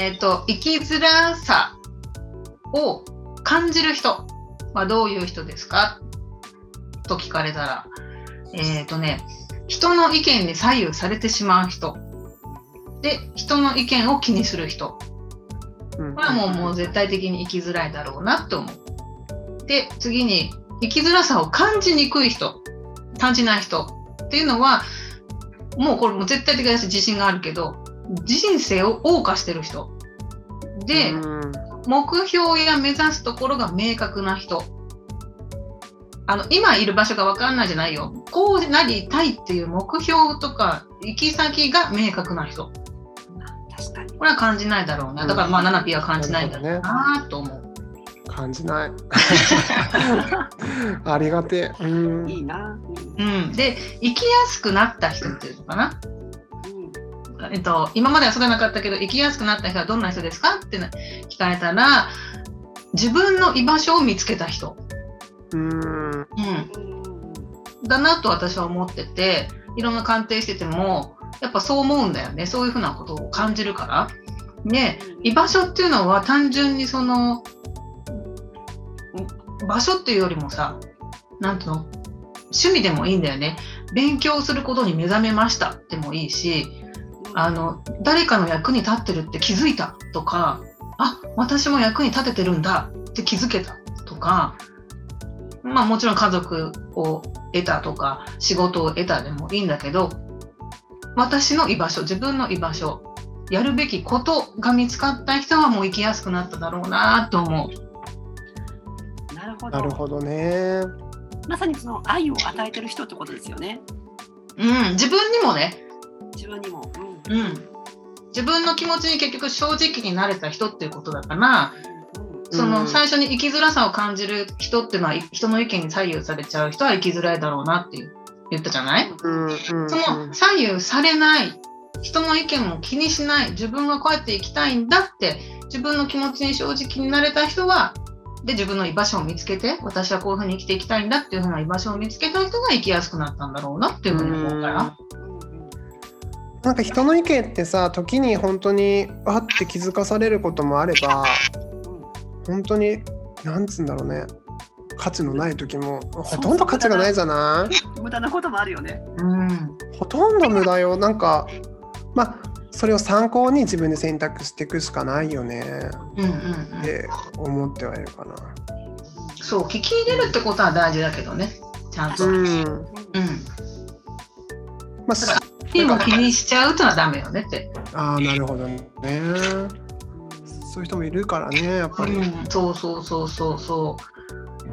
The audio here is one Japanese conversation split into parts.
えっ、と、生きづらさを感じる人はどういう人ですか？と聞かれたら、えっ、とね、人の意見に左右されてしまう人。で、人の意見を気にする人。うんこれはもうもう絶対的に生きづらいだろうなって思う。で、次に、生きづらさを感じにくい人、感じない人っていうのは、もうこれも絶対的な自信があるけど、人生を謳歌してる人。で、うん目標や目指すところが明確な人。あの、今いる場所が分かんないじゃないよ。こうなりたいっていう目標とか、行き先が明確な人。確かに。これは感じないだろうな。だからまあ、ナナピーは感じないんだろうなと思う。感じない。ありがてえ。うんいいな。うん、で生きやすくなった人っていうのかな、うんえっと、今まではそうじゃなかったけど生きやすくなった人はどんな人ですか？ってな聞かれたら自分の居場所を見つけた人、うん。だなと私は思ってていろんな鑑定しててもやっぱそう思うんだよね。そういうふうなことを感じるから。で居場所っていうのは単純にその場所っていうよりもさなんていうの？趣味でもいいんだよね。勉強することに目覚めましたでもいいしあの誰かの役に立ってるって気づいたとかあ私も役に立ててるんだって気づけたとかまあもちろん家族を得たとか仕事を得たでもいいんだけど私の居場所自分の居場所やるべきことが見つかった人はもう生きやすくなっただろうなと思う。なるほど。なるほどね。まさにその愛を与えてる人ってことですよね。うん、自分にもね、自分にも。うん、自分の気持ちに結局正直になれた人っていうことだから、そのうん。最初に生きづらさを感じる人っていうのは人の意見に左右されちゃう人は生きづらいだろうなっていう言ったじゃない？うんうんその左右されない人の意見も気にしない自分はこうやって生きたいんだって自分の気持ちに正直になれた人はで自分の居場所を見つけて私はこういうふうに生きていきたいんだっていうふうな居場所を見つけた人が生きやすくなったんだろうなっていうふうに思うから。なんか人の意見ってさ時に本当にあって気づかされることもあれば本当になんつうんだろうね価値のない時もほとんど価値がないじゃない？無駄なこともあるよね。うんほとんど無駄よなんかまあそれを参考に自分で選択していくしかないよねうんうんうんって思ってはいるかな。そう聞き入れるってことは大事だけどねちゃんと。ううん。んまあだから気も気にしちゃうってのはダメよねって。ああなるほどね。そういう人もいるからねやっぱり。うん、そうそうそうそうそ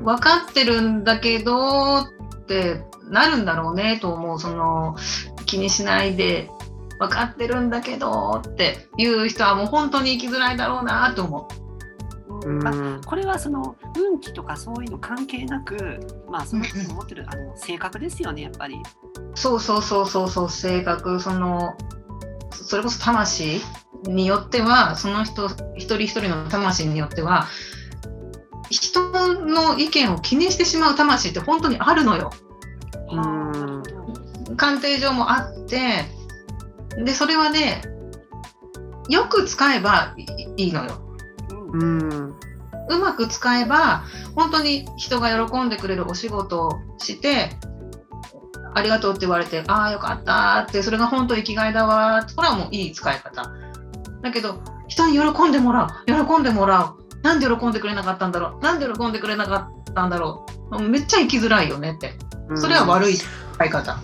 う。分かってるんだけどってなるんだろうねと思う。その気にしないで分かってるんだけどっていう人はもう本当に生きづらいだろうなと思うんまあこれはその運気とかそういうの関係なく、まあその人の持ってるあの性格ですよねやっぱり。う。そうそうそうそうそう性格そのそれこそ魂によってはその人一人一人の魂によっては人の意見を気にしてしまう魂って本当にあるのよ。うん鑑定上もあってでそれはねよく使えばいいいのようんうん。うまく使えば本当に人が喜んでくれるお仕事をしてありがとうって言われてああよかったってそれが本当生きがいだわこれはもういい使い方。だけど人に喜んでもらう。喜んでもらう。なんで喜んでくれなかったんだろう。なんで喜んでくれなかったんだろう。めっちゃ生きづらいよねって。それは悪い使い方